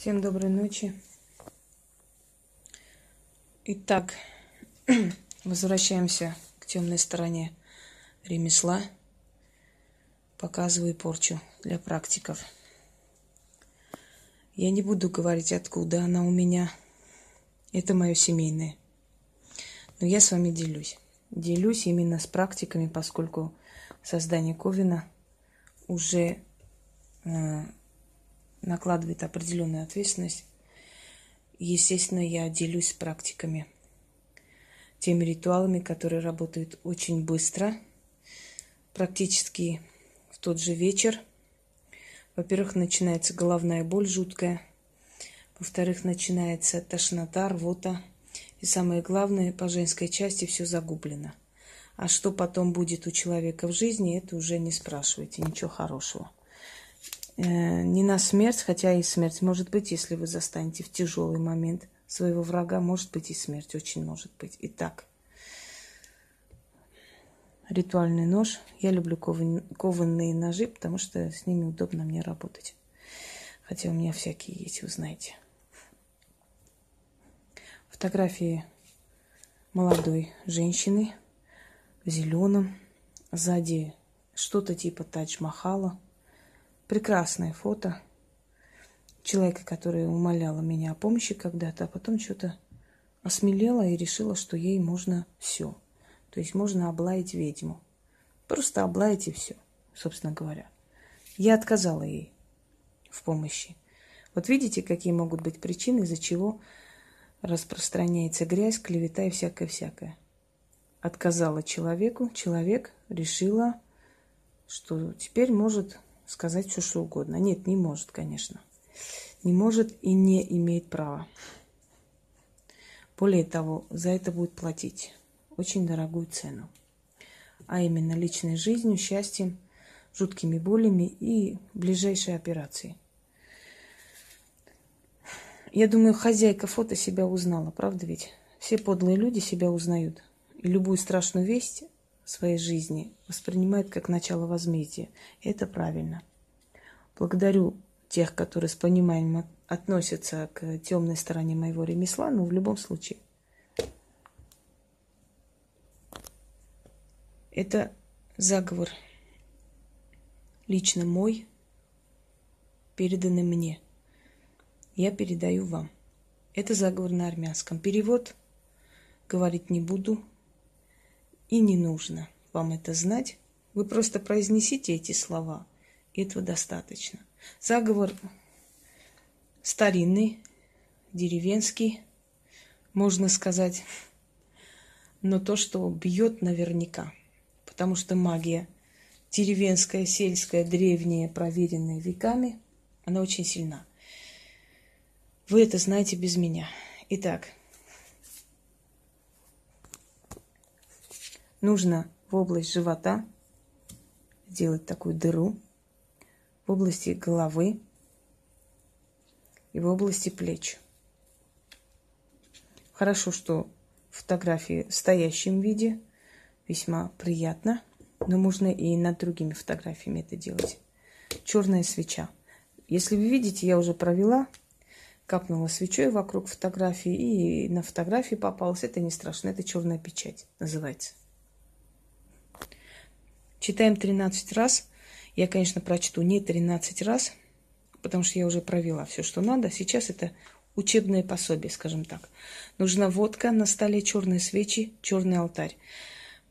Всем доброй ночи. Итак, возвращаемся к темной стороне ремесла. Показываю порчу для практиков. Я не буду говорить, откуда она у меня. Это мое семейное. Но я с вами делюсь. Делюсь именно с практиками, поскольку создание Ковина уже э, накладывает определенную ответственность. Естественно, я делюсь практиками, теми ритуалами, которые работают очень быстро, практически в тот же вечер. Во-первых, начинается головная боль жуткая. Во-вторых, начинается тошнота, рвота. И самое главное, по женской части все загублено. А что потом будет у человека в жизни, это уже не спрашивайте, ничего хорошего. Э, не на смерть, хотя и смерть может быть, если вы застанете в тяжелый момент своего врага, может быть и смерть, очень может быть. Итак, ритуальный нож. Я люблю кованные ножи, потому что с ними удобно мне работать. Хотя у меня всякие есть, вы знаете. Фотографии молодой женщины в зеленом. Сзади что-то типа Тадж-Махала – прекрасное фото человека, который умоляла меня о помощи когда-то, а потом что-то осмелела и решила, что ей можно все. То есть можно облаять ведьму. Просто облаять и все, собственно говоря. Я отказала ей в помощи. Вот видите, какие могут быть причины, из-за чего распространяется грязь, клевета и всякое-всякое. Отказала человеку, человек решила, что теперь может сказать все, что угодно. Нет, не может, конечно. Не может и не имеет права. Более того, за это будет платить очень дорогую цену. А именно личной жизнью, счастьем, жуткими болями и ближайшей операцией. Я думаю, хозяйка фото себя узнала, правда ведь? Все подлые люди себя узнают. И любую страшную весть своей жизни воспринимает как начало возмездия. Это правильно. Благодарю тех, которые с пониманием относятся к темной стороне моего ремесла, но в любом случае. Это заговор лично мой, переданный мне. Я передаю вам. Это заговор на армянском. Перевод говорить не буду, и не нужно вам это знать. Вы просто произнесите эти слова, и этого достаточно. Заговор старинный, деревенский, можно сказать, но то, что бьет наверняка, потому что магия деревенская, сельская, древняя, проверенная веками, она очень сильна. Вы это знаете без меня. Итак, нужно в область живота сделать такую дыру в области головы и в области плеч. Хорошо, что фотографии в стоящем виде весьма приятно, но можно и над другими фотографиями это делать. Черная свеча. Если вы видите, я уже провела капнула свечой вокруг фотографии, и на фотографии попалась. Это не страшно, это черная печать называется. Читаем 13 раз. Я, конечно, прочту не 13 раз, потому что я уже провела все, что надо. Сейчас это учебное пособие, скажем так. Нужна водка, на столе черные свечи, черный алтарь.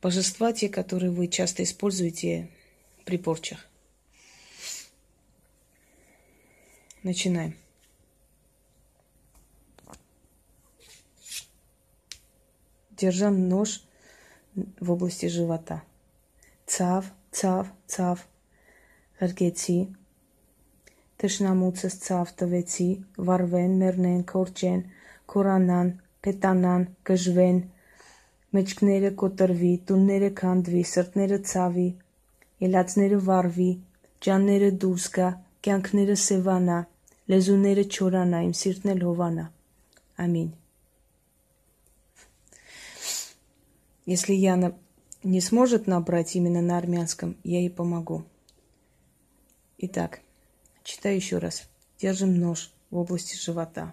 Божества те, которые вы часто используете при порчах. Начинаем. держа нож в области живота. Цав, цав, цав. Հրկեցի, թշնամուցս ցավ տվեցի, վարվեն, մեռնեն, կորչեն, կորանան, փետանան, գժվեն, մեջքները կոտրվի, տունները քանդվի, սրտները ցավի, ելածները վառվի, ջանները դուրս գա, կյանքները սևանա, լեզուները չորանա, իմ սիրտն էլ հովանա։ Ամին։ Если Яна не сможет набрать именно на армянском, я ей помогу. Итак, читаю еще раз. Держим нож в области живота.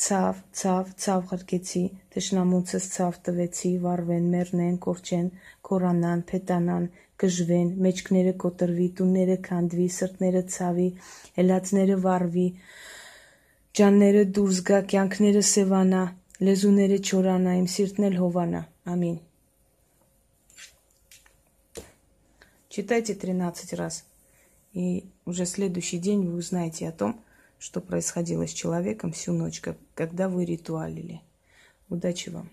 Ցավ, ցավ, ցավ խրկեցի, թշնամուցս ցավ տվեցի, վարվեն, մեռնեն, կորչեն, կորանան, փետանան, կժվեն, մեջքները կոտրվի, տունները քանդվի, սրտները ցավի, ելածները վարվի, ջանները դուրս գա, կյանքները սևանա, լեզուները չորանա, իմ սիրտն էլ հովանա։ Ամին։ Читайте 13 раз. И уже следующий день вы узнаете о том, что происходило с человеком всю ночь, когда вы ритуалили. Удачи вам!